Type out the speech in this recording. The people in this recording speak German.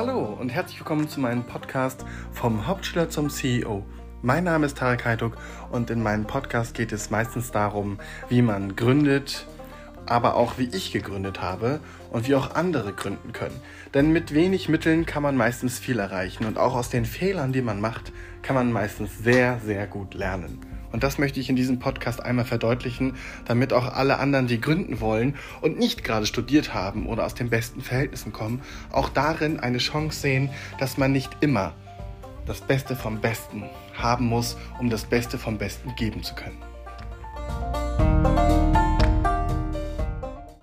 und herzlich willkommen zu meinem Podcast vom Hauptschüler zum CEO. Mein Name ist Tarek Heituk und in meinem Podcast geht es meistens darum, wie man gründet, aber auch wie ich gegründet habe und wie auch andere gründen können. Denn mit wenig Mitteln kann man meistens viel erreichen und auch aus den Fehlern, die man macht, kann man meistens sehr, sehr gut lernen. Und das möchte ich in diesem Podcast einmal verdeutlichen, damit auch alle anderen, die gründen wollen und nicht gerade studiert haben oder aus den besten Verhältnissen kommen, auch darin eine Chance sehen, dass man nicht immer das Beste vom Besten haben muss, um das Beste vom Besten geben zu können.